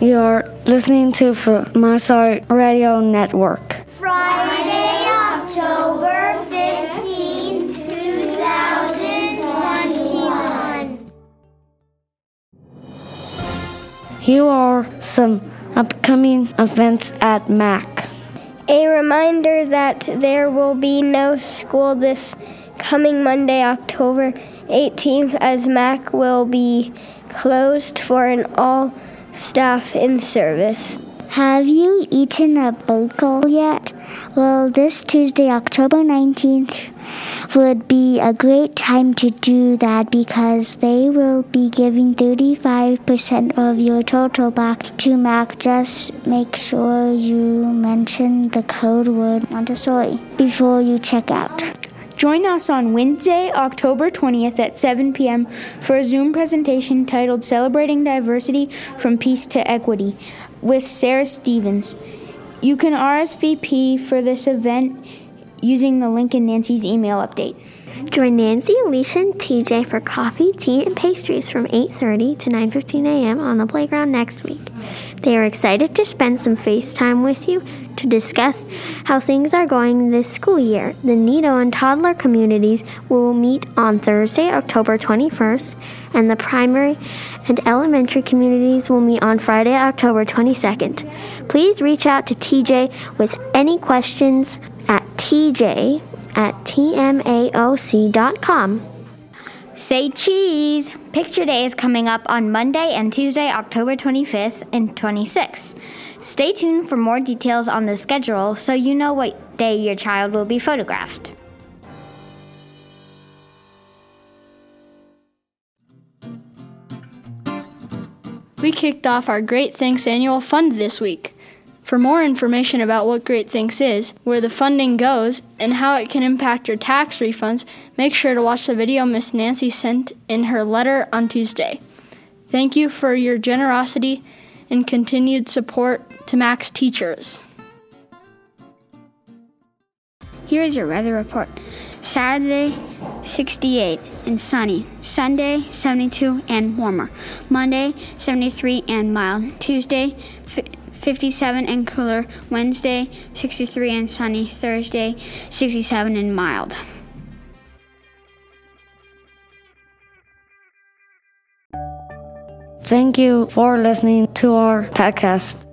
You're listening to Mozart Radio Network. Friday, October 15, 2021. Here are some upcoming events at MAC. A reminder that there will be no school this coming Monday, October 18th, as MAC will be closed for an all staff in service. Have you eaten a bagel yet? Well, this Tuesday, October 19th, would be a great time to do that because they will be giving 35% of your total back to Mac. Just make sure you mention the code word Montessori before you check out. Join us on Wednesday, October 20th at 7 p.m. for a Zoom presentation titled Celebrating Diversity from Peace to Equity with Sarah Stevens. You can RSVP for this event using the link in Nancy's email update. Join Nancy, Alicia, and TJ for coffee, tea, and pastries from 8:30 to 9:15 a.m. on the playground next week. They are excited to spend some FaceTime with you to discuss how things are going this school year. The Nido and toddler communities will meet on Thursday, October 21st, and the primary and elementary communities will meet on Friday, October 22nd. Please reach out to TJ with any questions at TJ at tmaoc.com. Say cheese! Picture Day is coming up on Monday and Tuesday, October 25th and 26th. Stay tuned for more details on the schedule so you know what day your child will be photographed. We kicked off our Great Thanks Annual Fund this week. For more information about what Great Thanks is, where the funding goes, and how it can impact your tax refunds, make sure to watch the video Miss Nancy sent in her letter on Tuesday. Thank you for your generosity and continued support to MAC's teachers. Here is your weather report. Saturday, 68 and sunny. Sunday, 72 and warmer. Monday, 73 and mild. Tuesday, 57 and cooler. Wednesday, 63 and sunny. Thursday, 67 and mild. Thank you for listening to our podcast.